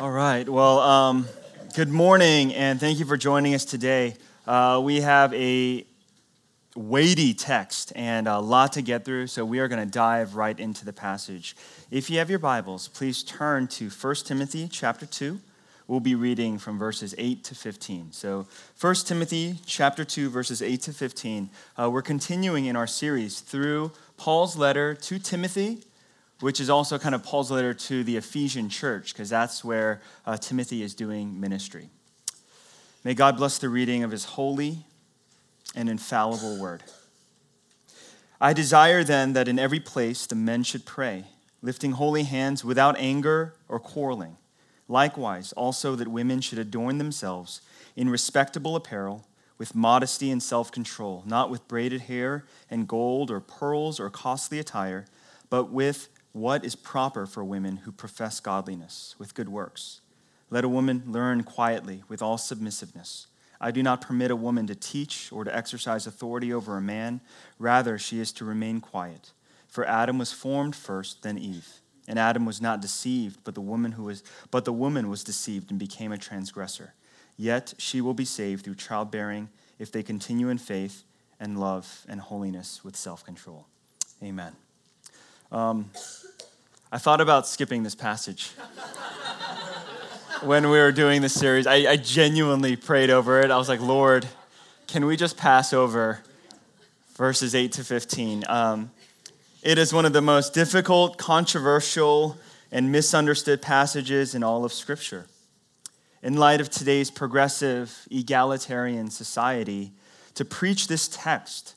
All right. Well, um, good morning, and thank you for joining us today. Uh, we have a weighty text and a lot to get through, so we are going to dive right into the passage. If you have your Bibles, please turn to 1 Timothy chapter 2. We'll be reading from verses 8 to 15. So, 1 Timothy chapter 2, verses 8 to 15. Uh, we're continuing in our series through Paul's letter to Timothy which is also kind of Paul's letter to the Ephesian church, because that's where uh, Timothy is doing ministry. May God bless the reading of his holy and infallible word. I desire then that in every place the men should pray, lifting holy hands without anger or quarreling. Likewise, also that women should adorn themselves in respectable apparel, with modesty and self control, not with braided hair and gold or pearls or costly attire, but with what is proper for women who profess godliness with good works. Let a woman learn quietly with all submissiveness. I do not permit a woman to teach or to exercise authority over a man. Rather, she is to remain quiet. For Adam was formed first, then Eve. And Adam was not deceived, but the woman who was but the woman was deceived and became a transgressor. Yet she will be saved through childbearing if they continue in faith and love and holiness with self-control. Amen. Um, I thought about skipping this passage when we were doing this series. I, I, genuinely prayed over it. I was like, Lord, can we just pass over verses 8 to 15? Um, it is one of the most difficult, controversial, and misunderstood passages in all of Scripture. In light of today's progressive, egalitarian society, to preach this text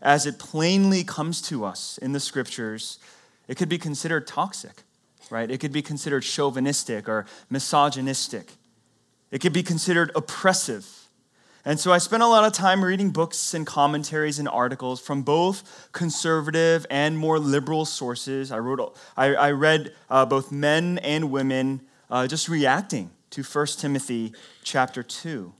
as it plainly comes to us in the scriptures, it could be considered toxic, right? It could be considered chauvinistic or misogynistic. It could be considered oppressive. And so I spent a lot of time reading books and commentaries and articles from both conservative and more liberal sources. I, wrote, I, I read uh, both men and women uh, just reacting to 1 Timothy chapter 2.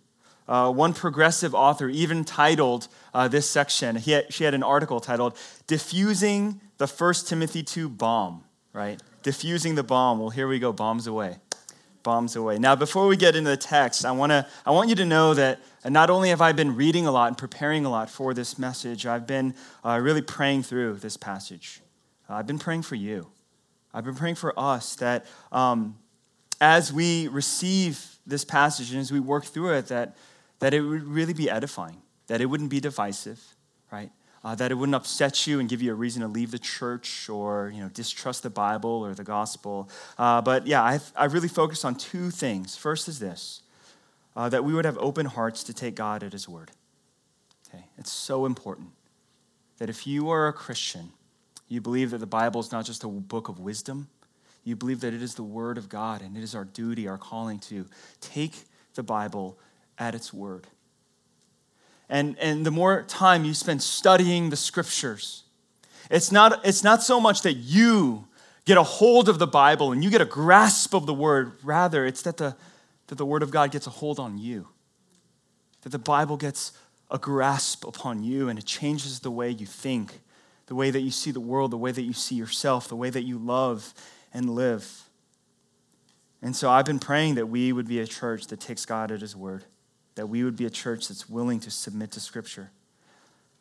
Uh, one progressive author even titled uh, this section, had, she had an article titled Diffusing the First Timothy 2 Bomb, right? Diffusing the bomb. Well, here we go, bombs away. Bombs away. Now, before we get into the text, I, wanna, I want you to know that not only have I been reading a lot and preparing a lot for this message, I've been uh, really praying through this passage. Uh, I've been praying for you. I've been praying for us that um, as we receive this passage and as we work through it, that that it would really be edifying, that it wouldn't be divisive, right? Uh, that it wouldn't upset you and give you a reason to leave the church or you know distrust the Bible or the gospel. Uh, but yeah, I I really focused on two things. First is this: uh, that we would have open hearts to take God at His word. Okay, it's so important that if you are a Christian, you believe that the Bible is not just a book of wisdom. You believe that it is the Word of God and it is our duty, our calling to take the Bible at its word. And, and the more time you spend studying the scriptures, it's not, it's not so much that you get a hold of the Bible and you get a grasp of the word. Rather, it's that the, that the word of God gets a hold on you, that the Bible gets a grasp upon you and it changes the way you think, the way that you see the world, the way that you see yourself, the way that you love and live. And so I've been praying that we would be a church that takes God at his word that we would be a church that's willing to submit to Scripture.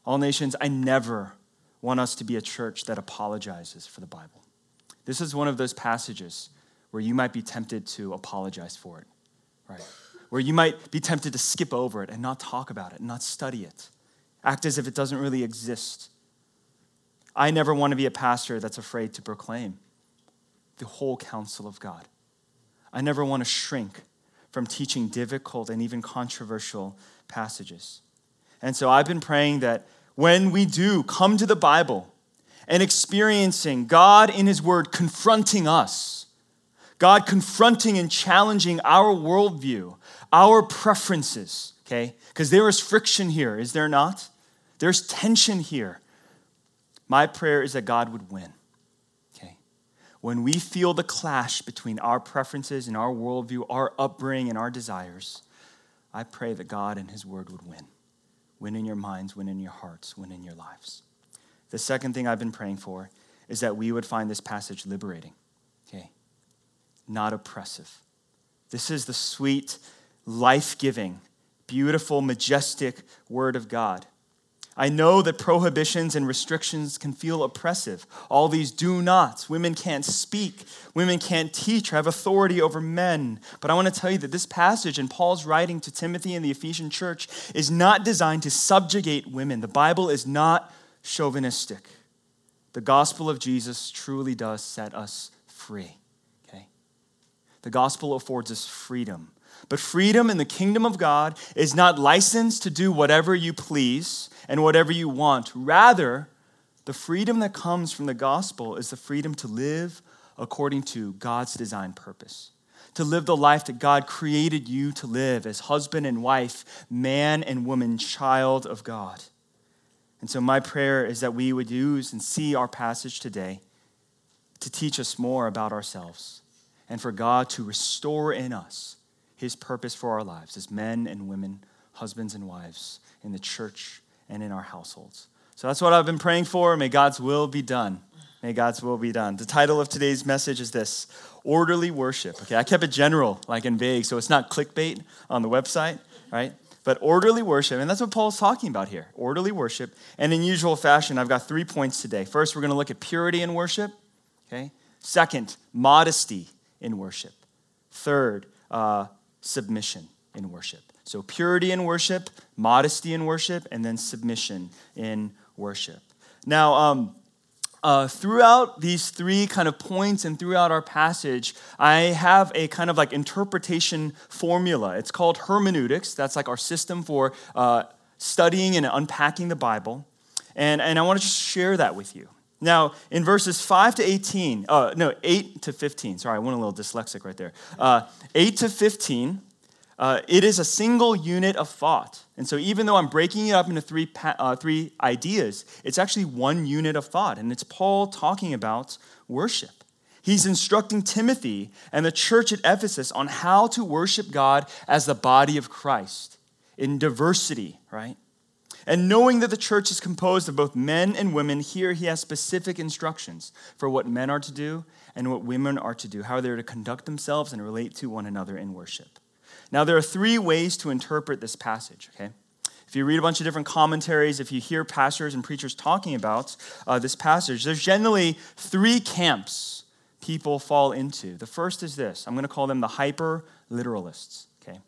All nations, I never want us to be a church that apologizes for the Bible. This is one of those passages where you might be tempted to apologize for it, right? Where you might be tempted to skip over it and not talk about it not study it, act as if it doesn't really exist. I never want to be a pastor that's afraid to proclaim the whole counsel of God. I never want to shrink from teaching difficult and even controversial passages. And so I've been praying that when we do come to the Bible and experiencing God in His Word confronting us, God confronting and challenging our worldview, our preferences, okay? Because there is friction here, is there not? There's tension here. My prayer is that God would win when we feel the clash between our preferences and our worldview, our upbringing and our desires, I pray that God and His Word would win. Win in your minds, win in your hearts, win in your lives. The second thing I've been praying for is that we would find this passage liberating, okay? Not oppressive. This is the sweet, life giving, beautiful, majestic Word of God. I know that prohibitions and restrictions can feel oppressive. All these do nots. Women can't speak. Women can't teach or have authority over men. But I want to tell you that this passage in Paul's writing to Timothy and the Ephesian church is not designed to subjugate women. The Bible is not chauvinistic. The gospel of Jesus truly does set us free. Okay? The gospel affords us freedom. But freedom in the kingdom of God is not license to do whatever you please and whatever you want. Rather, the freedom that comes from the gospel is the freedom to live according to God's design purpose, to live the life that God created you to live as husband and wife, man and woman, child of God. And so, my prayer is that we would use and see our passage today to teach us more about ourselves and for God to restore in us his purpose for our lives as men and women, husbands and wives in the church and in our households. So that's what I've been praying for. May God's will be done. May God's will be done. The title of today's message is this Orderly Worship. Okay, I kept it general, like in vague, so it's not clickbait on the website, right? But orderly worship, and that's what Paul's talking about here orderly worship. And in usual fashion, I've got three points today. First, we're going to look at purity in worship. Okay. Second, modesty in worship. Third, uh, submission in worship. So, purity in worship, modesty in worship, and then submission in worship. Now, um, uh, throughout these three kind of points and throughout our passage, I have a kind of like interpretation formula. It's called hermeneutics. That's like our system for uh, studying and unpacking the Bible. And, and I want to just share that with you. Now, in verses 5 to 18, uh, no, 8 to 15, sorry, I went a little dyslexic right there. Uh, 8 to 15, uh, it is a single unit of thought. And so, even though I'm breaking it up into three, uh, three ideas, it's actually one unit of thought. And it's Paul talking about worship. He's instructing Timothy and the church at Ephesus on how to worship God as the body of Christ in diversity, right? And knowing that the church is composed of both men and women, here he has specific instructions for what men are to do and what women are to do, how they're to conduct themselves and relate to one another in worship. Now, there are three ways to interpret this passage, okay? If you read a bunch of different commentaries, if you hear pastors and preachers talking about uh, this passage, there's generally three camps people fall into. The first is this I'm going to call them the hyper literalists, okay?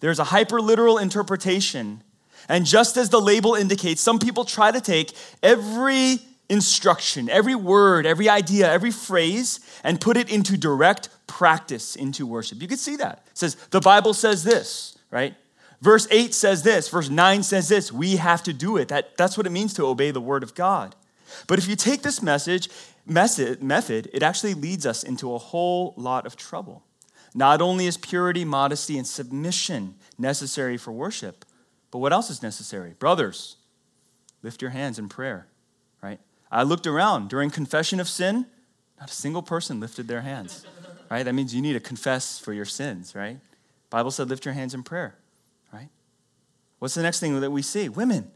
There's a hyper literal interpretation and just as the label indicates, some people try to take every instruction, every word, every idea, every phrase, and put it into direct practice into worship. You can see that. It says, the Bible says this, right? Verse 8 says this, verse 9 says this. We have to do it. That, that's what it means to obey the word of God. But if you take this message, method, method, it actually leads us into a whole lot of trouble. Not only is purity, modesty, and submission necessary for worship, but what else is necessary? Brothers, lift your hands in prayer, right? I looked around during confession of sin, not a single person lifted their hands, right? That means you need to confess for your sins, right? Bible said lift your hands in prayer, right? What's the next thing that we see? Women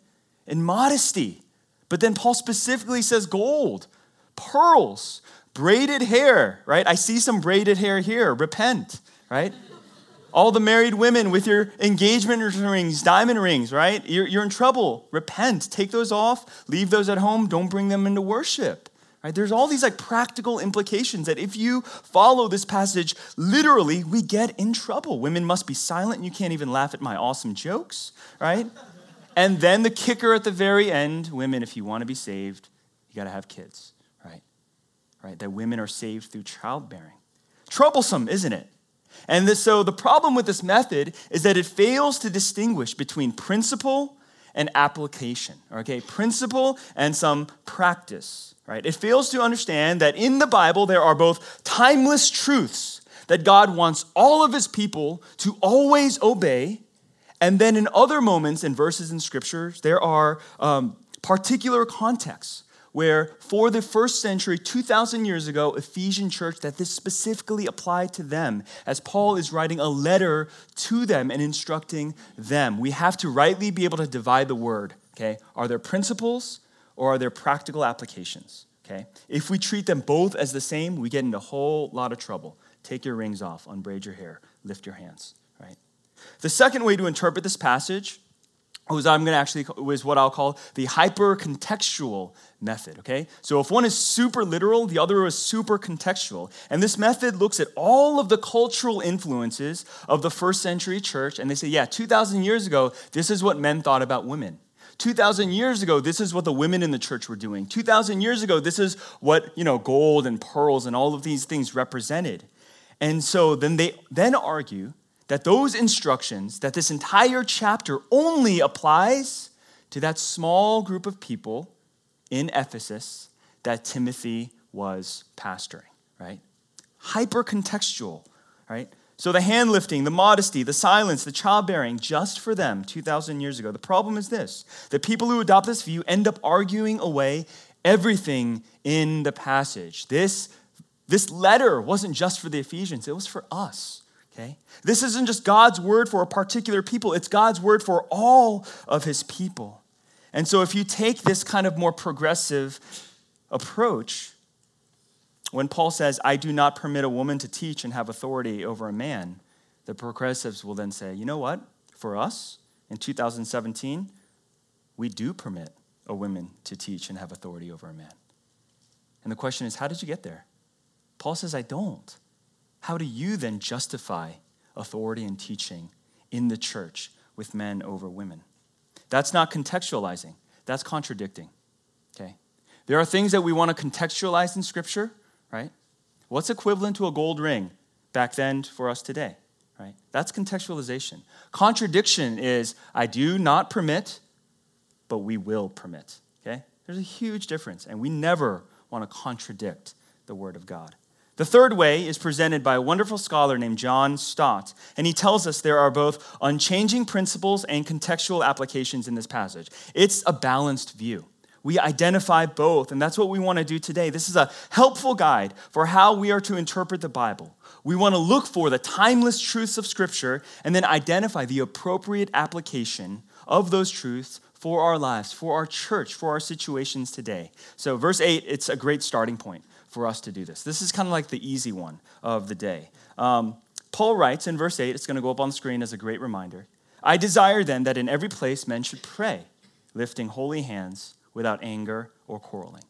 in modesty. But then Paul specifically says gold, pearls, braided hair, right? I see some braided hair here. Repent, right? All the married women with your engagement rings, diamond rings, right? You're, you're in trouble. Repent. Take those off. Leave those at home. Don't bring them into worship. Right? There's all these like practical implications that if you follow this passage literally, we get in trouble. Women must be silent. And you can't even laugh at my awesome jokes, right? and then the kicker at the very end, women, if you want to be saved, you got to have kids, right? Right? That women are saved through childbearing. Troublesome, isn't it? And this, so the problem with this method is that it fails to distinguish between principle and application. Okay, principle and some practice. Right? It fails to understand that in the Bible there are both timeless truths that God wants all of his people to always obey, and then in other moments in verses in scriptures, there are um, particular contexts where for the first century, 2,000 years ago, Ephesian church, that this specifically applied to them as Paul is writing a letter to them and instructing them. We have to rightly be able to divide the word, okay? Are there principles or are there practical applications, okay? If we treat them both as the same, we get into a whole lot of trouble. Take your rings off, unbraid your hair, lift your hands, right? The second way to interpret this passage was I'm going to actually was what I'll call the hyper contextual method. Okay, so if one is super literal, the other is super contextual, and this method looks at all of the cultural influences of the first century church, and they say, yeah, 2,000 years ago, this is what men thought about women. 2,000 years ago, this is what the women in the church were doing. 2,000 years ago, this is what you know, gold and pearls and all of these things represented. And so then they then argue that those instructions, that this entire chapter only applies to that small group of people in Ephesus that Timothy was pastoring, right? Hyper contextual, right? So the hand lifting, the modesty, the silence, the childbearing, just for them 2,000 years ago. The problem is this the people who adopt this view end up arguing away everything in the passage. This, this letter wasn't just for the Ephesians, it was for us. Okay? This isn't just God's word for a particular people, it's God's word for all of his people. And so if you take this kind of more progressive approach, when Paul says, I do not permit a woman to teach and have authority over a man, the progressives will then say, you know what? For us in 2017, we do permit a woman to teach and have authority over a man. And the question is, how did you get there? Paul says, I don't. How do you then justify authority and teaching in the church with men over women? That's not contextualizing, that's contradicting. Okay? There are things that we want to contextualize in Scripture, right? What's equivalent to a gold ring back then for us today, right? That's contextualization. Contradiction is I do not permit, but we will permit, okay? There's a huge difference, and we never want to contradict the Word of God. The third way is presented by a wonderful scholar named John Stott, and he tells us there are both unchanging principles and contextual applications in this passage. It's a balanced view. We identify both, and that's what we want to do today. This is a helpful guide for how we are to interpret the Bible. We want to look for the timeless truths of Scripture and then identify the appropriate application of those truths for our lives, for our church, for our situations today. So, verse 8, it's a great starting point for us to do this. This is kind of like the easy one of the day. Um, Paul writes in verse 8, it's going to go up on the screen as a great reminder. I desire then that in every place men should pray, lifting holy hands without anger or quarreling.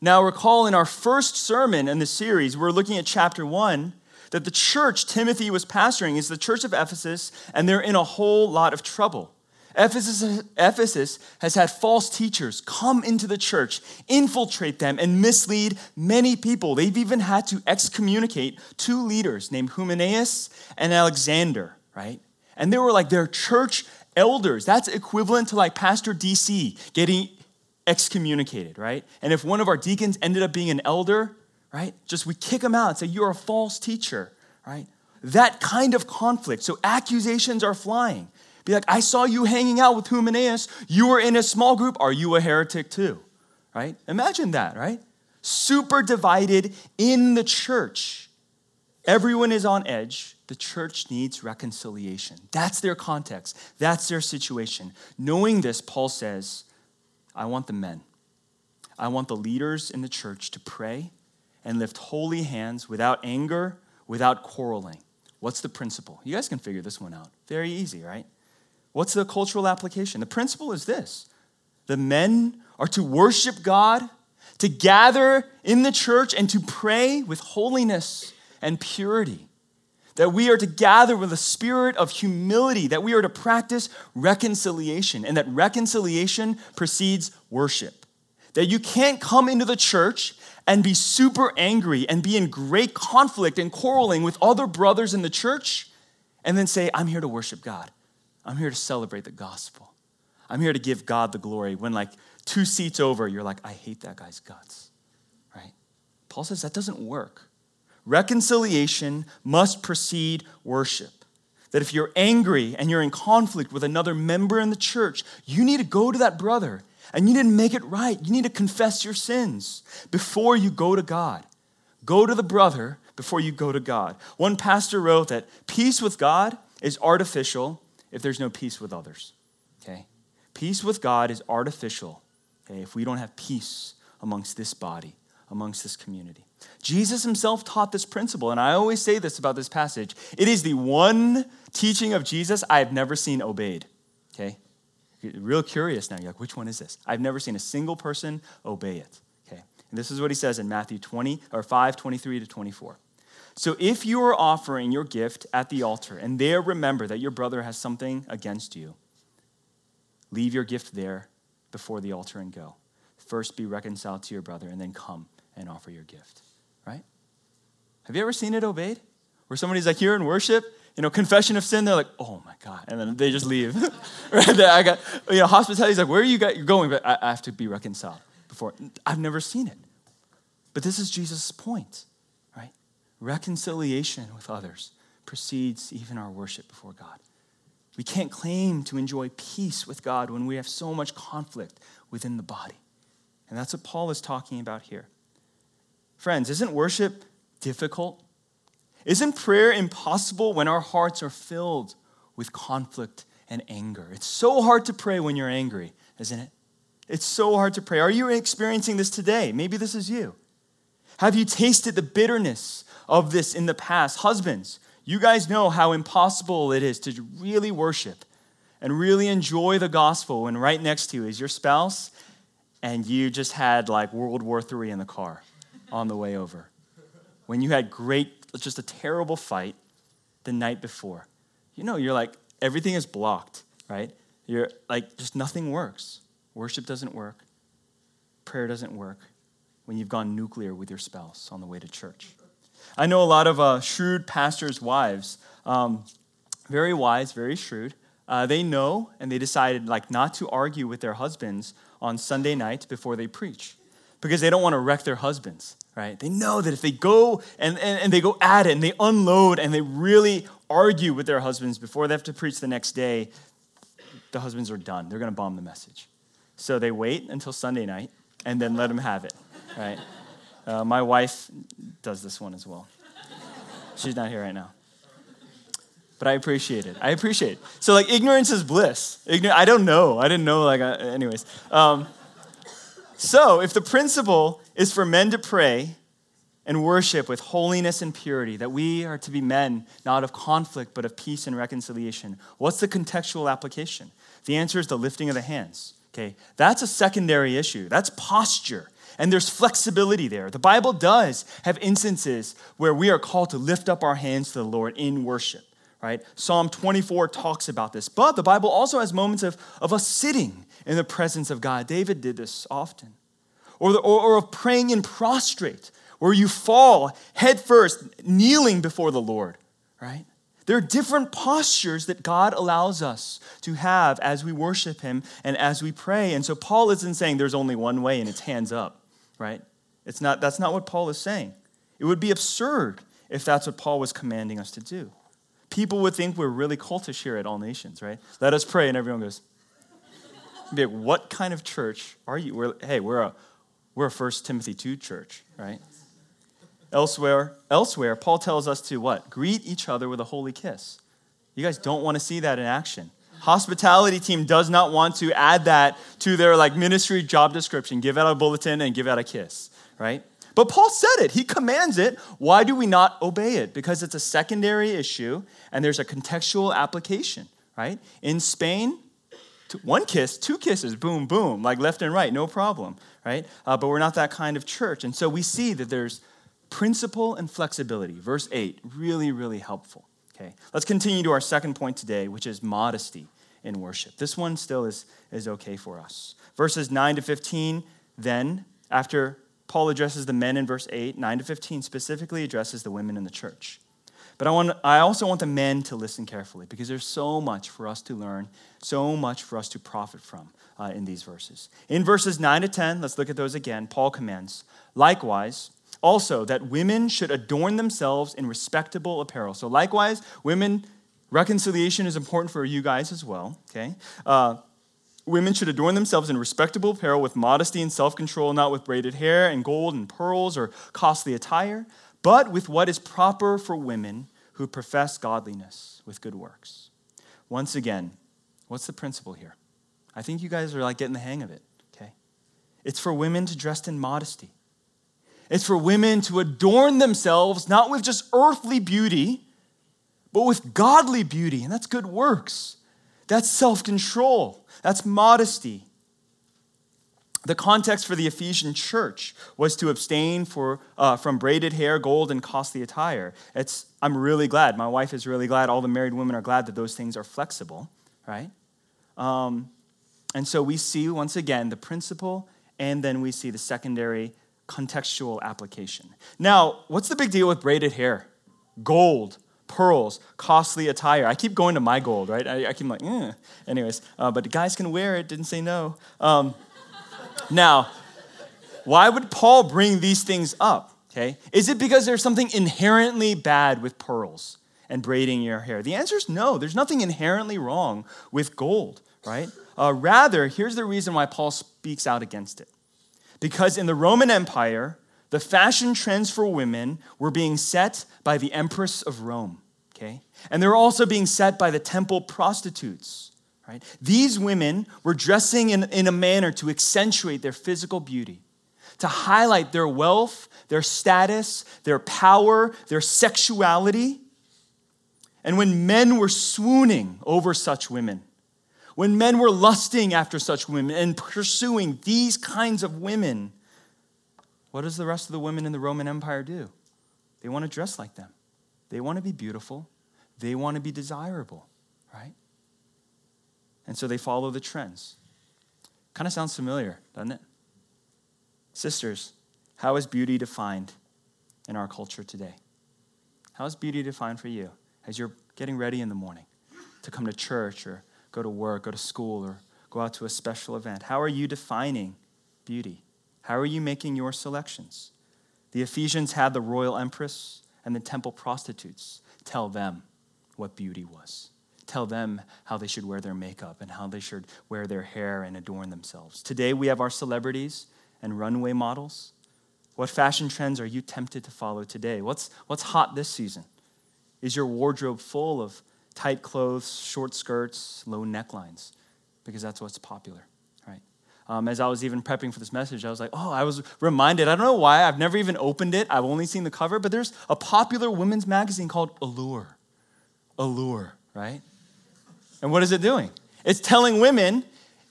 Now, recall in our first sermon in the series, we're looking at chapter 1 that the church Timothy was pastoring is the church of Ephesus, and they're in a whole lot of trouble. Ephesus, Ephesus has had false teachers come into the church, infiltrate them, and mislead many people. They've even had to excommunicate two leaders named Hymenaeus and Alexander, right? And they were like their church elders. That's equivalent to like Pastor DC getting excommunicated, right? And if one of our deacons ended up being an elder, right, just we kick him out and say, You're a false teacher, right? That kind of conflict. So accusations are flying. Be like, I saw you hanging out with Hymenaeus. You were in a small group. Are you a heretic too? Right? Imagine that, right? Super divided in the church. Everyone is on edge. The church needs reconciliation. That's their context, that's their situation. Knowing this, Paul says, I want the men, I want the leaders in the church to pray and lift holy hands without anger, without quarreling. What's the principle? You guys can figure this one out. Very easy, right? What's the cultural application? The principle is this the men are to worship God, to gather in the church, and to pray with holiness and purity. That we are to gather with a spirit of humility, that we are to practice reconciliation, and that reconciliation precedes worship. That you can't come into the church and be super angry and be in great conflict and quarreling with other brothers in the church and then say, I'm here to worship God. I'm here to celebrate the gospel. I'm here to give God the glory when, like, two seats over, you're like, I hate that guy's guts, right? Paul says that doesn't work. Reconciliation must precede worship. That if you're angry and you're in conflict with another member in the church, you need to go to that brother and you need to make it right. You need to confess your sins before you go to God. Go to the brother before you go to God. One pastor wrote that peace with God is artificial if there's no peace with others. Okay? Peace with God is artificial, okay, if we don't have peace amongst this body, amongst this community. Jesus himself taught this principle, and I always say this about this passage. It is the one teaching of Jesus I have never seen obeyed. Okay? Real curious now. You're like, which one is this? I've never seen a single person obey it. Okay. And this is what he says in Matthew 20 or 5, 23 to 24. So if you are offering your gift at the altar and there remember that your brother has something against you, leave your gift there before the altar and go. First be reconciled to your brother and then come and offer your gift. Right? Have you ever seen it obeyed? Where somebody's like here in worship, you know, confession of sin, they're like, oh my God. And then they just leave. right I got, you know, hospitality's like, where are you going? But I have to be reconciled before. I've never seen it. But this is Jesus' point. Reconciliation with others precedes even our worship before God. We can't claim to enjoy peace with God when we have so much conflict within the body. And that's what Paul is talking about here. Friends, isn't worship difficult? Isn't prayer impossible when our hearts are filled with conflict and anger? It's so hard to pray when you're angry, isn't it? It's so hard to pray. Are you experiencing this today? Maybe this is you. Have you tasted the bitterness of this in the past. Husbands, you guys know how impossible it is to really worship and really enjoy the gospel when right next to you is your spouse and you just had like World War III in the car on the way over. When you had great, just a terrible fight the night before. You know, you're like, everything is blocked, right? You're like, just nothing works. Worship doesn't work, prayer doesn't work when you've gone nuclear with your spouse on the way to church. I know a lot of uh, shrewd pastors' wives, um, very wise, very shrewd. Uh, they know and they decided like not to argue with their husbands on Sunday night before they preach because they don't want to wreck their husbands, right? They know that if they go and, and, and they go at it and they unload and they really argue with their husbands before they have to preach the next day, the husbands are done. They're going to bomb the message. So they wait until Sunday night and then let them have it, right? Uh, my wife does this one as well. She's not here right now. But I appreciate it. I appreciate it. So, like, ignorance is bliss. Ign- I don't know. I didn't know, like, uh, anyways. Um, so, if the principle is for men to pray and worship with holiness and purity, that we are to be men not of conflict, but of peace and reconciliation, what's the contextual application? The answer is the lifting of the hands. Okay, that's a secondary issue. That's posture and there's flexibility there. The Bible does have instances where we are called to lift up our hands to the Lord in worship, right? Psalm 24 talks about this. But the Bible also has moments of, of us sitting in the presence of God. David did this often. Or, the, or, or of praying in prostrate, where you fall headfirst, kneeling before the Lord, right? There are different postures that God allows us to have as we worship Him and as we pray. And so Paul isn't saying there's only one way and it's hands up right? It's not, that's not what Paul is saying. It would be absurd if that's what Paul was commanding us to do. People would think we're really cultish here at All Nations, right? Let us pray, and everyone goes, like, what kind of church are you? We're, hey, we're a, we're a 1 Timothy 2 church, right? Elsewhere, elsewhere, Paul tells us to what? Greet each other with a holy kiss. You guys don't want to see that in action hospitality team does not want to add that to their like ministry job description. Give out a bulletin and give out a kiss right? But paul said it. He commands it. Why do we not obey it? Because it's a secondary issue and there's a contextual application right? In spain one kiss two kisses boom boom like left and right no problem right? Uh, but we're not that kind of church. And so we see that there's principle and flexibility. Verse 8 really really helpful Okay, let's continue to our second point today, which is modesty in worship. This one still is, is okay for us. Verses 9 to 15, then, after Paul addresses the men in verse 8, 9 to 15 specifically addresses the women in the church. But I, want, I also want the men to listen carefully because there's so much for us to learn, so much for us to profit from uh, in these verses. In verses 9 to 10, let's look at those again. Paul commands, likewise, also that women should adorn themselves in respectable apparel. So, likewise, women, reconciliation is important for you guys as well, okay? Uh, women should adorn themselves in respectable apparel with modesty and self control, not with braided hair and gold and pearls or costly attire, but with what is proper for women who profess godliness with good works. Once again, what's the principle here? I think you guys are like getting the hang of it, okay? It's for women to dress in modesty It's for women to adorn themselves not with just earthly beauty, but with godly beauty. And that's good works. That's self control. That's modesty. The context for the Ephesian church was to abstain for, uh, from braided hair, gold, and costly attire. It's, I'm really glad. My wife is really glad. All the married women are glad that those things are flexible, right? Um, and so we see, once again, the principle, and then we see the secondary contextual application. Now, what's the big deal with braided hair? Gold, pearls, costly attire. I keep going to my gold, right? I, I keep like, eh. anyways, uh, but the guys can wear it, didn't say no. Um, now, why would Paul bring these things up? Okay? Is it because there's something inherently bad with pearls and braiding your hair? The answer is no. There's nothing inherently wrong with gold, right? Uh, rather, here's the reason why Paul speaks out against it. Because in the Roman Empire, the fashion trends for women were being set by the Empress of Rome, okay? And they were also being set by the temple prostitutes. Right? These women were dressing in, in a manner to accentuate their physical beauty, to highlight their wealth, their status, their power, their sexuality. And when men were swooning over such women, when men were lusting after such women and pursuing these kinds of women, what does the rest of the women in the Roman Empire do? They want to dress like them. They want to be beautiful. They want to be desirable, right? And so they follow the trends. Kind of sounds familiar, doesn't it? Sisters, how is beauty defined in our culture today? How is beauty defined for you as you're getting ready in the morning to come to church or go to work, go to school, or go out to a special event? How are you defining beauty? How are you making your selections? The Ephesians had the royal empress and the temple prostitutes tell them what beauty was tell them how they should wear their makeup and how they should wear their hair and adorn themselves. Today, we have our celebrities and runway models. What fashion trends are you tempted to follow today? What's, what's hot this season? Is your wardrobe full of tight clothes, short skirts, low necklines? Because that's what's popular, right? Um, as I was even prepping for this message, I was like, oh, I was reminded. I don't know why. I've never even opened it. I've only seen the cover, but there's a popular women's magazine called Allure. Allure, right? And what is it doing? It's telling women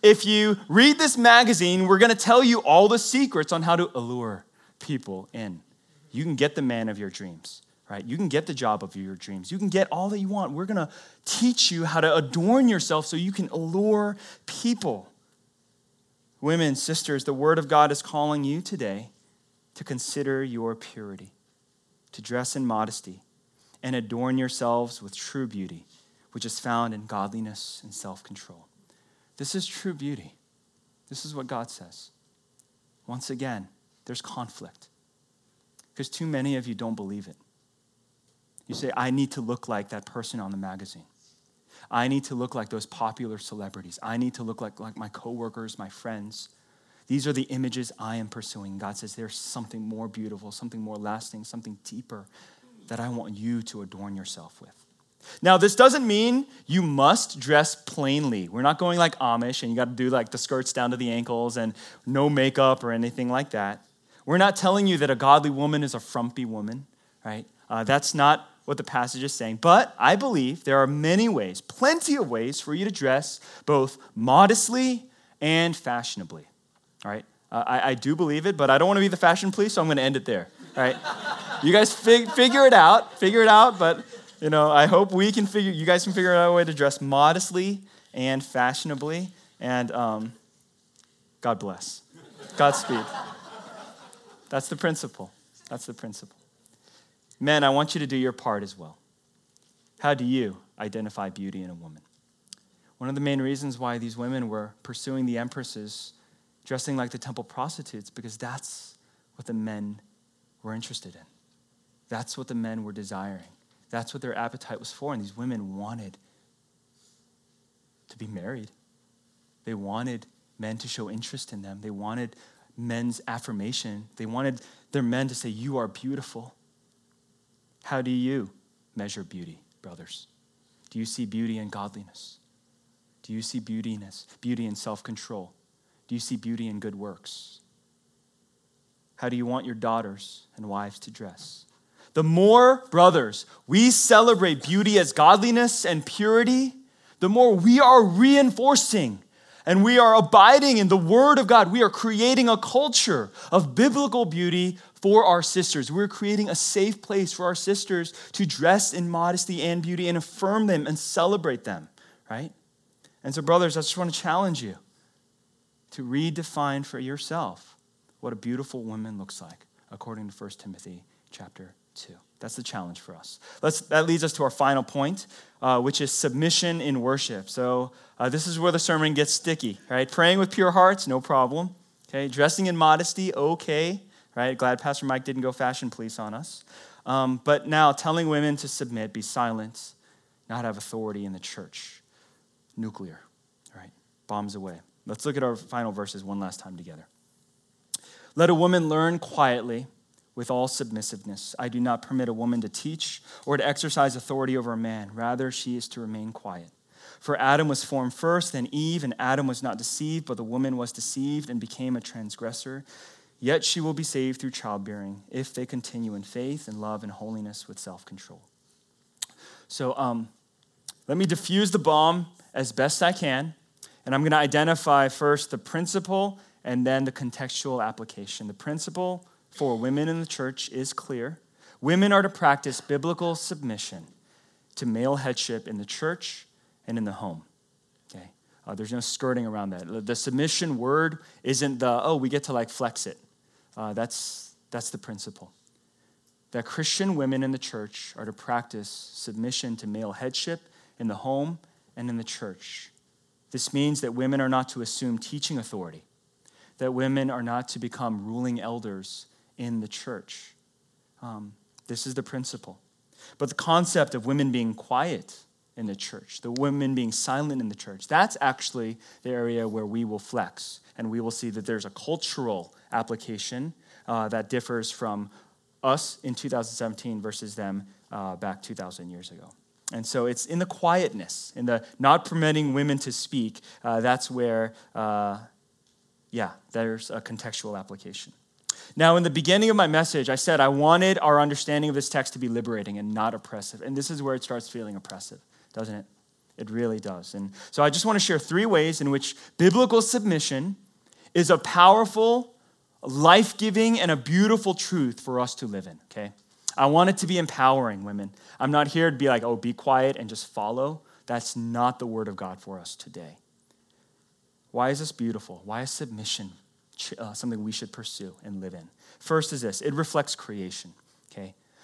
if you read this magazine, we're going to tell you all the secrets on how to allure people in. You can get the man of your dreams, right? You can get the job of your dreams. You can get all that you want. We're going to teach you how to adorn yourself so you can allure people. Women, sisters, the Word of God is calling you today to consider your purity, to dress in modesty, and adorn yourselves with true beauty which is found in godliness and self control. This is true beauty. This is what God says. Once again, there's conflict because too many of you don't believe it. You say, I need to look like that person on the magazine. I need to look like those popular celebrities. I need to look like, like my coworkers, my friends. These are the images I am pursuing. God says there's something more beautiful, something more lasting, something deeper that I want you to adorn yourself with. Now, this doesn't mean you must dress plainly. We're not going like Amish and you got to do like the skirts down to the ankles and no makeup or anything like that. We're not telling you that a godly woman is a frumpy woman, right? Uh, that's not what the passage is saying. But I believe there are many ways, plenty of ways for you to dress both modestly and fashionably, all right? Uh, I, I, do believe it, but I don't want to be the fashion police, so I'm going to end it there, right? you guys fig- figure it out, figure it out, but you know, I hope we can figure, you guys can figure out a way to dress modestly and fashionably. And um, God bless. Godspeed. That's the principle. That's the principle. Men, I want you to do your part as well. How do you identify beauty in a woman? One of the main reasons why these women were pursuing the empresses, dressing like the temple prostitutes, because that's what the men were interested in. That's what the men were desiring. That's what their appetite was for. And these women wanted to be married. They wanted men to show interest in them. They wanted men's affirmation. They wanted their men to say, You are beautiful. How do you measure beauty, brothers? Do you see beauty in godliness? Do you see beauty beautiness, beauty in self control? Do you see beauty in good works? how do you want your daughters and wives to dress? The more, brothers, we celebrate beauty as godliness and purity, the more we are reinforcing and we are abiding in the Word of God. We are creating a culture of biblical beauty for our sisters. We're creating a safe place for our sisters to dress in modesty and beauty and affirm them and celebrate them, right? And so, brothers, I just want to challenge you to redefine for yourself what a beautiful woman looks like according to 1 Timothy chapter 2. That's the challenge for us. Let's, that leads us to our final point, uh, which is submission in worship. So, uh, this is where the sermon gets sticky, right? Praying with pure hearts, no problem. Okay, dressing in modesty, okay, right? Glad Pastor Mike didn't go fashion police on us. Um, but now, telling women to submit, be silent, not have authority in the church. Nuclear, right? Bombs away. Let's look at our final verses one last time together. Let a woman learn quietly with all submissiveness. I do not permit a woman to teach or to exercise authority over a man. Rather, she is to remain quiet. For Adam was formed first, then Eve, and Adam was not deceived, but the woman was deceived and became a transgressor. Yet she will be saved through childbearing if they continue in faith and love and holiness with self control. So um, let me diffuse the bomb as best I can, and I'm going to identify first the principle and then the contextual application. The principle for women in the church is clear. Women are to practice biblical submission to male headship in the church and in the home. Okay? Uh, there's no skirting around that. The submission word isn't the, oh, we get to like flex it. Uh, that's, that's the principle. That Christian women in the church are to practice submission to male headship in the home and in the church. This means that women are not to assume teaching authority, that women are not to become ruling elders in the church. Um, this is the principle. But the concept of women being quiet in the church, the women being silent in the church, that's actually the area where we will flex. And we will see that there's a cultural application uh, that differs from us in 2017 versus them uh, back 2,000 years ago. And so it's in the quietness, in the not permitting women to speak, uh, that's where, uh, yeah, there's a contextual application. Now, in the beginning of my message, I said I wanted our understanding of this text to be liberating and not oppressive. And this is where it starts feeling oppressive, doesn't it? It really does. And so I just want to share three ways in which biblical submission is a powerful, life giving, and a beautiful truth for us to live in, okay? I want it to be empowering, women. I'm not here to be like, oh, be quiet and just follow. That's not the word of God for us today. Why is this beautiful? Why is submission uh, something we should pursue and live in. First is this it reflects creation?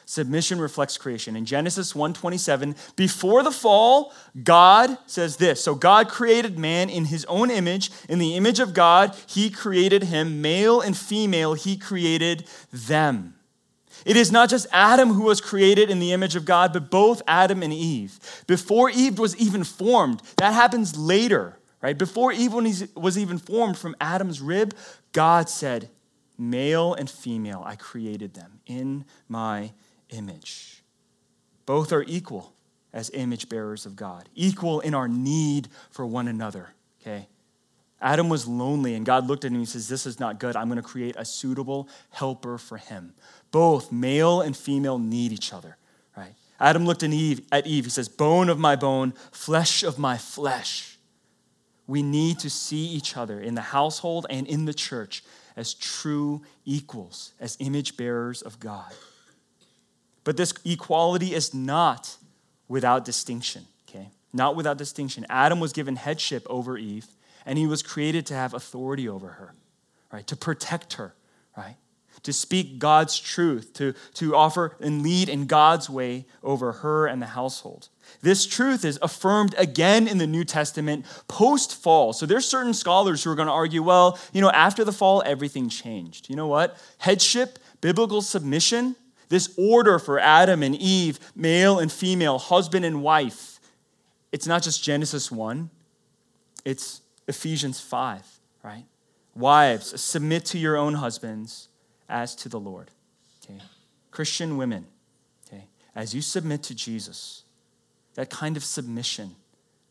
Submission reflects creation. In Genesis 1:27, before the fall, God says this. So God created man in his own image, in the image of God, he created him, male and female, he created them. It is not just Adam who was created in the image of God, but both Adam and Eve. Before Eve was even formed, that happens later, right? Before Eve was even formed from Adam's rib, God said, Male and female, I created them in my image. Both are equal as image bearers of God, equal in our need for one another, okay? Adam was lonely, and God looked at him and he says, This is not good. I'm going to create a suitable helper for him. Both male and female need each other, right? Adam looked at Eve, at Eve. He says, Bone of my bone, flesh of my flesh. We need to see each other in the household and in the church as true equals, as image bearers of God. But this equality is not without distinction, okay? Not without distinction. Adam was given headship over Eve, and he was created to have authority over her, right? To protect her, right? To speak God's truth, to, to offer and lead in God's way over her and the household. This truth is affirmed again in the New Testament post fall. So there's certain scholars who are going to argue, well, you know, after the fall, everything changed. You know what? Headship, biblical submission, this order for Adam and Eve, male and female, husband and wife, it's not just Genesis 1, it's Ephesians 5, right? Wives, submit to your own husbands as to the Lord. Okay? Christian women, okay, as you submit to Jesus, that kind of submission,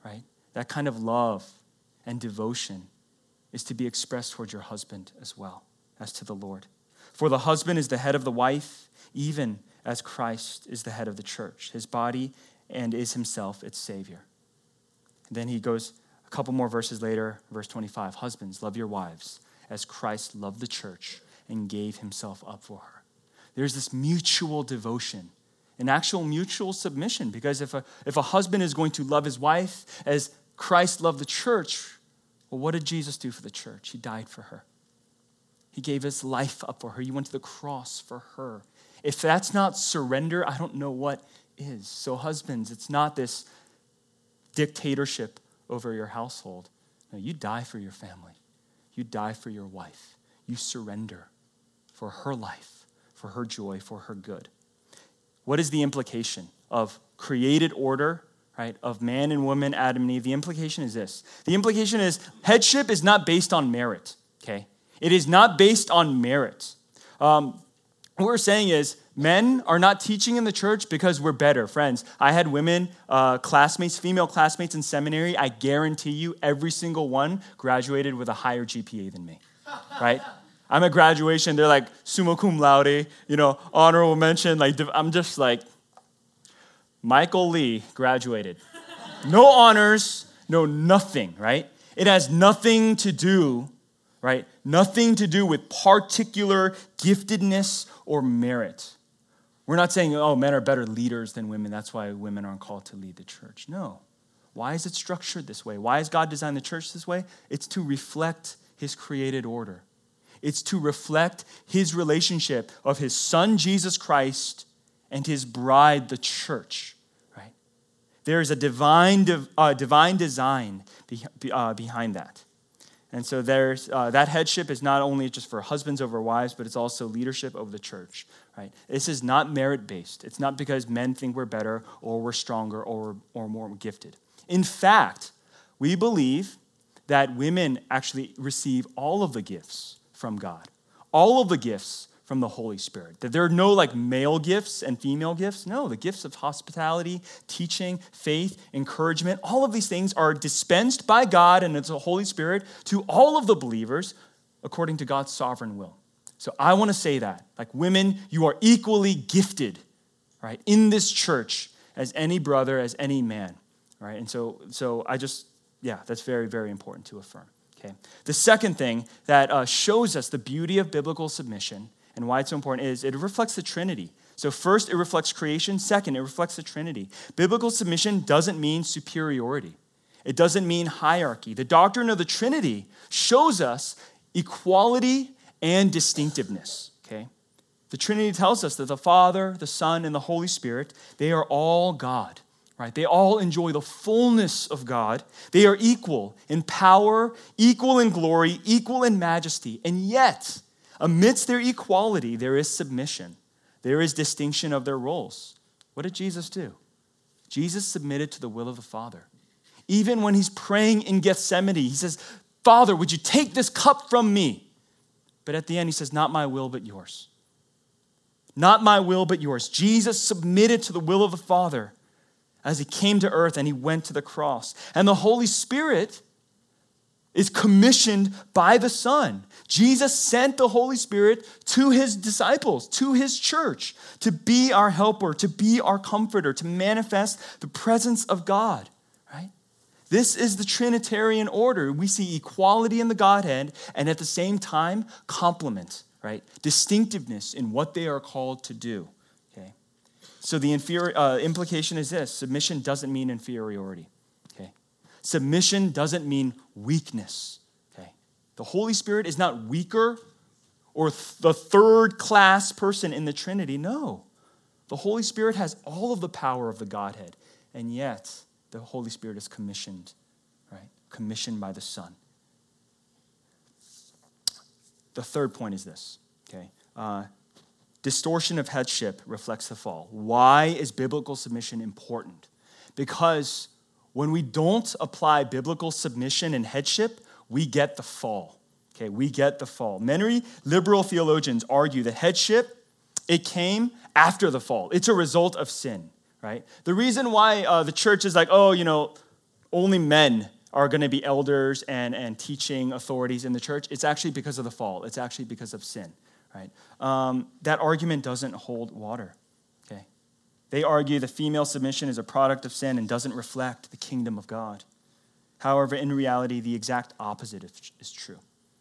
right? That kind of love and devotion is to be expressed towards your husband as well as to the Lord. For the husband is the head of the wife, even as Christ is the head of the church, his body, and is himself its Savior. And then he goes a couple more verses later, verse 25 Husbands, love your wives as Christ loved the church and gave himself up for her. There's this mutual devotion, an actual mutual submission, because if a, if a husband is going to love his wife as Christ loved the church, well, what did Jesus do for the church? He died for her. He gave his life up for her. He went to the cross for her. If that's not surrender, I don't know what is. So, husbands, it's not this dictatorship over your household. No, you die for your family. You die for your wife. You surrender for her life, for her joy, for her good. What is the implication of created order, right, of man and woman, Adam and Eve? The implication is this the implication is headship is not based on merit, okay? It is not based on merit. Um, what we're saying is men are not teaching in the church because we're better friends. I had women uh, classmates female classmates in seminary. I guarantee you every single one graduated with a higher gpa than me right? I'm at graduation. They're like summa cum laude you know honorable mention. Like i'm just like michael lee graduated. No honors no nothing right? It has nothing to do right nothing to do with particular giftedness or merit. We're not saying, oh, men are better leaders than women. That's why women aren't called to lead the church. No. Why is it structured this way? Why has God designed the church this way? It's to reflect his created order. It's to reflect his relationship of his son, Jesus Christ, and his bride, the church. Right? There is a divine, uh, divine design uh, behind that. And so there's, uh, that headship is not only just for husbands over wives, but it's also leadership over the church. Right? This is not merit based. It's not because men think we're better or we're stronger or, or more gifted. In fact, we believe that women actually receive all of the gifts from God, all of the gifts from the Holy Spirit. That there are no like male gifts and female gifts. No, the gifts of hospitality, teaching, faith, encouragement, all of these things are dispensed by God and it's the Holy Spirit to all of the believers according to God's sovereign will. So I want to say that. Like women, you are equally gifted, right, in this church as any brother, as any man. Right? And so so I just yeah, that's very, very important to affirm. Okay. The second thing that uh, shows us the beauty of biblical submission and why it's so important is it reflects the Trinity. So, first, it reflects creation. Second, it reflects the Trinity. Biblical submission doesn't mean superiority, it doesn't mean hierarchy. The doctrine of the Trinity shows us equality and distinctiveness. Okay? The Trinity tells us that the Father, the Son, and the Holy Spirit, they are all God. Right? They all enjoy the fullness of God. They are equal in power, equal in glory, equal in majesty. And yet, Amidst their equality, there is submission, there is distinction of their roles. What did Jesus do? Jesus submitted to the will of the Father. Even when he's praying in Gethsemane, he says, Father, would you take this cup from me? But at the end, he says, Not my will, but yours. Not my will, but yours. Jesus submitted to the will of the Father as he came to earth and he went to the cross. And the Holy Spirit is commissioned by the Son. Jesus sent the Holy Spirit to his disciples, to his church, to be our helper, to be our comforter, to manifest the presence of God, right? This is the Trinitarian order. We see equality in the Godhead and at the same time, complement, right? Distinctiveness in what they are called to do, okay? So the inferior, uh, implication is this submission doesn't mean inferiority. Submission doesn't mean weakness. Okay? The Holy Spirit is not weaker or th- the third class person in the Trinity. No. The Holy Spirit has all of the power of the Godhead, and yet the Holy Spirit is commissioned, right? Commissioned by the Son. The third point is this, okay? Uh, distortion of headship reflects the fall. Why is biblical submission important? Because when we don't apply biblical submission and headship, we get the fall. Okay, we get the fall. Many liberal theologians argue that headship, it came after the fall. It's a result of sin, right? The reason why uh, the church is like, oh, you know, only men are going to be elders and, and teaching authorities in the church, it's actually because of the fall. It's actually because of sin, right? Um, that argument doesn't hold water. They argue that female submission is a product of sin and doesn't reflect the kingdom of God. However, in reality, the exact opposite is true.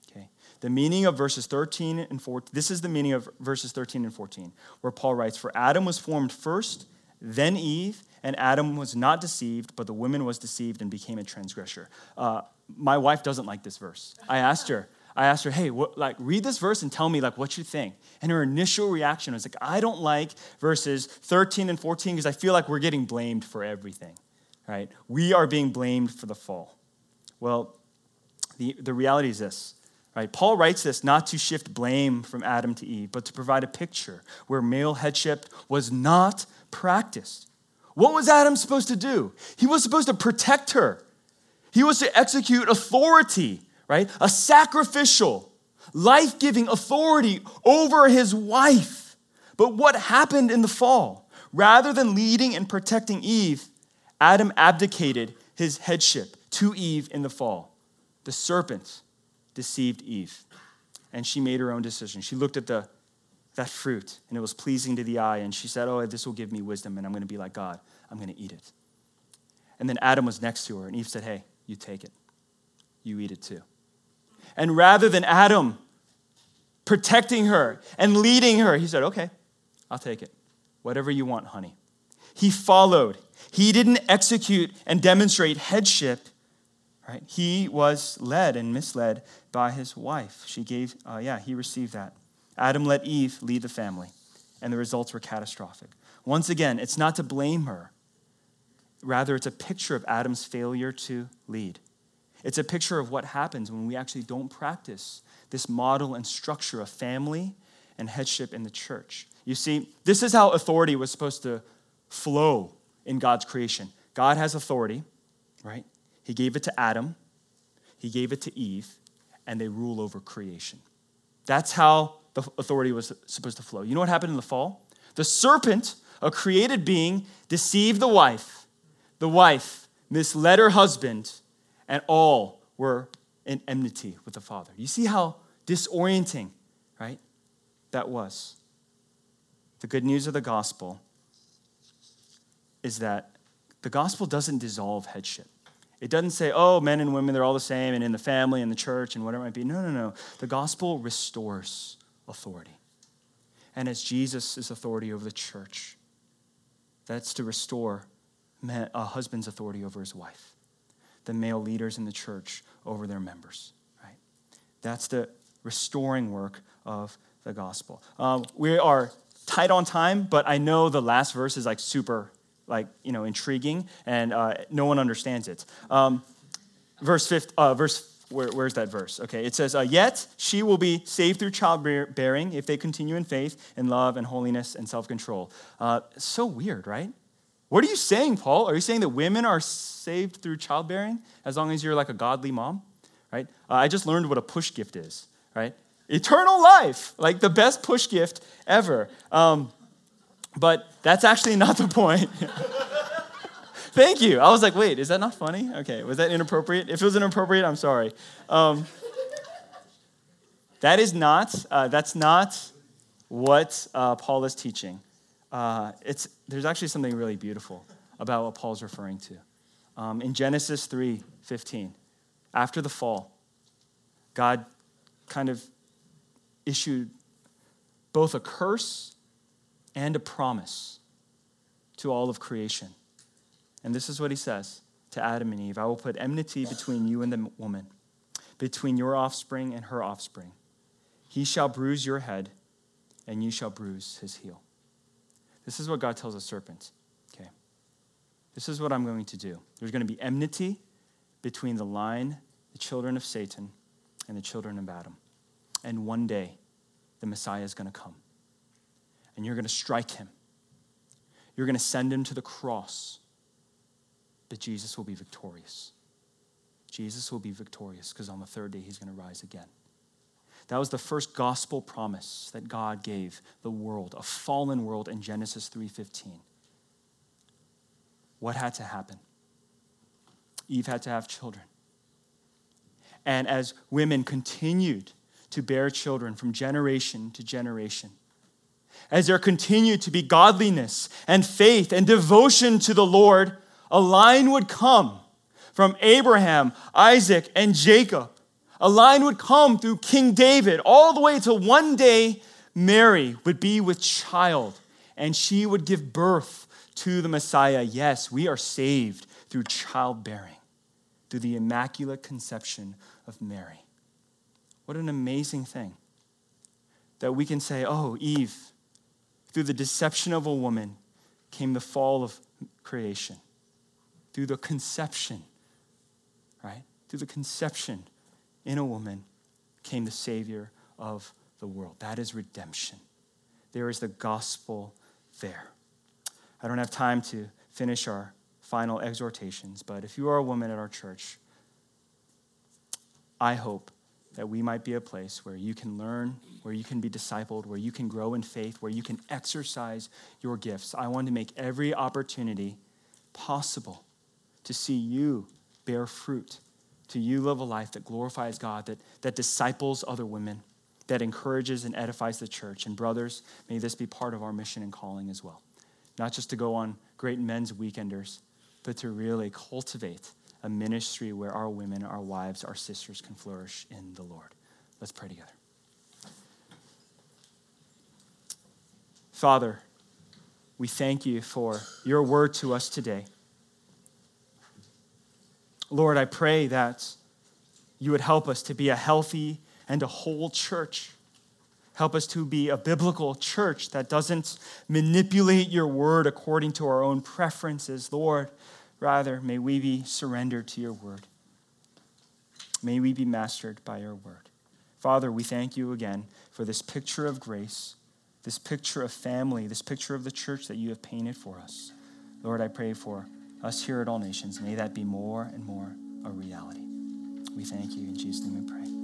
Okay, the meaning of verses 13 and 14. This is the meaning of verses 13 and 14, where Paul writes, "For Adam was formed first, then Eve." And Adam was not deceived, but the woman was deceived and became a transgressor. Uh, my wife doesn't like this verse. I asked her, I asked her, hey, what, like, read this verse and tell me, like, what you think. And her initial reaction was like, I don't like verses 13 and 14 because I feel like we're getting blamed for everything, right? We are being blamed for the fall. Well, the, the reality is this, right? Paul writes this not to shift blame from Adam to Eve, but to provide a picture where male headship was not practiced. What was Adam supposed to do? He was supposed to protect her. He was to execute authority right? A sacrificial, life giving authority over his wife. But what happened in the fall? Rather than leading and protecting Eve, Adam abdicated his headship to Eve in the fall. The serpent deceived Eve, and she made her own decision. She looked at the, that fruit, and it was pleasing to the eye, and she said, Oh, this will give me wisdom, and I'm going to be like God. I'm going to eat it. And then Adam was next to her, and Eve said, Hey, you take it. You eat it too. And rather than Adam protecting her and leading her, he said, Okay, I'll take it. Whatever you want, honey. He followed. He didn't execute and demonstrate headship. Right? He was led and misled by his wife. She gave, uh, yeah, he received that. Adam let Eve lead the family, and the results were catastrophic. Once again, it's not to blame her. Rather, it's a picture of Adam's failure to lead. It's a picture of what happens when we actually don't practice this model and structure of family and headship in the church. You see, this is how authority was supposed to flow in God's creation. God has authority, right? He gave it to Adam, he gave it to Eve, and they rule over creation. That's how the authority was supposed to flow. You know what happened in the fall? The serpent, a created being, deceived the wife. The wife misled her husband and all were in enmity with the Father. You see how disorienting, right, that was. The good news of the gospel is that the gospel doesn't dissolve headship. It doesn't say, oh, men and women, they're all the same, and in the family and the church and whatever it might be. No, no, no. The gospel restores authority. And as Jesus' is authority over the church. That's to restore a husband's authority over his wife the male leaders in the church over their members. Right? That's the restoring work of the gospel. Um, we are tight on time, but I know the last verse is like super, like you know, intriguing, and uh, no one understands it. Um, verse fifth, uh, verse. Where, where's that verse? Okay, it says, uh, Yet she will be saved through childbearing if they continue in faith, and love, and holiness, and self control. Uh, so weird, right? What are you saying, Paul? Are you saying that women are saved through childbearing as long as you're like a godly mom? Right? Uh, I just learned what a push gift is, right? Eternal life, like the best push gift ever. Um, but that's actually not the point. Thank you. I was like, wait, is that not funny? Okay, was that inappropriate? If it was inappropriate, I'm sorry. Um, that is not, uh, that's not what uh, Paul is teaching uh, it's, there's actually something really beautiful about what Paul's referring to. Um, in Genesis 3 15, after the fall, God kind of issued both a curse and a promise to all of creation. And this is what he says to Adam and Eve I will put enmity between you and the woman, between your offspring and her offspring. He shall bruise your head, and you shall bruise his heel. This is what God tells the serpent. Okay. This is what I'm going to do. There's going to be enmity between the line, the children of Satan, and the children of Adam. And one day, the Messiah is going to come. And you're going to strike him. You're going to send him to the cross. But Jesus will be victorious. Jesus will be victorious because on the third day, he's going to rise again. That was the first gospel promise that God gave the world, a fallen world in Genesis 3:15. What had to happen? Eve had to have children. And as women continued to bear children from generation to generation. As there continued to be godliness and faith and devotion to the Lord, a line would come from Abraham, Isaac, and Jacob. A line would come through King David all the way to one day Mary would be with child and she would give birth to the Messiah. Yes, we are saved through childbearing, through the immaculate conception of Mary. What an amazing thing that we can say, oh, Eve, through the deception of a woman came the fall of creation. Through the conception, right? Through the conception in a woman came the Savior of the world. That is redemption. There is the gospel there. I don't have time to finish our final exhortations, but if you are a woman at our church, I hope that we might be a place where you can learn, where you can be discipled, where you can grow in faith, where you can exercise your gifts. I want to make every opportunity possible to see you bear fruit, to you live a life that glorifies God, that, that disciples other women, that encourages and edifies the church. And brothers, may this be part of our mission and calling as well. Not just to go on great men's weekenders, but to really cultivate a ministry where our women, our wives, our sisters can flourish in the Lord. Let's pray together. Father, we thank you for your word to us today. Lord, I pray that you would help us to be a healthy and a whole church. Help us to be a biblical church that doesn't manipulate your word according to our own preferences. Lord, rather, may we be surrendered to your word. May we be mastered by your word. Father, we thank you again for this picture of grace, this picture of family, this picture of the church that you have painted for us. Lord, I pray for us here at All Nations. May that be more and more a reality. We thank you. In Jesus' name we pray.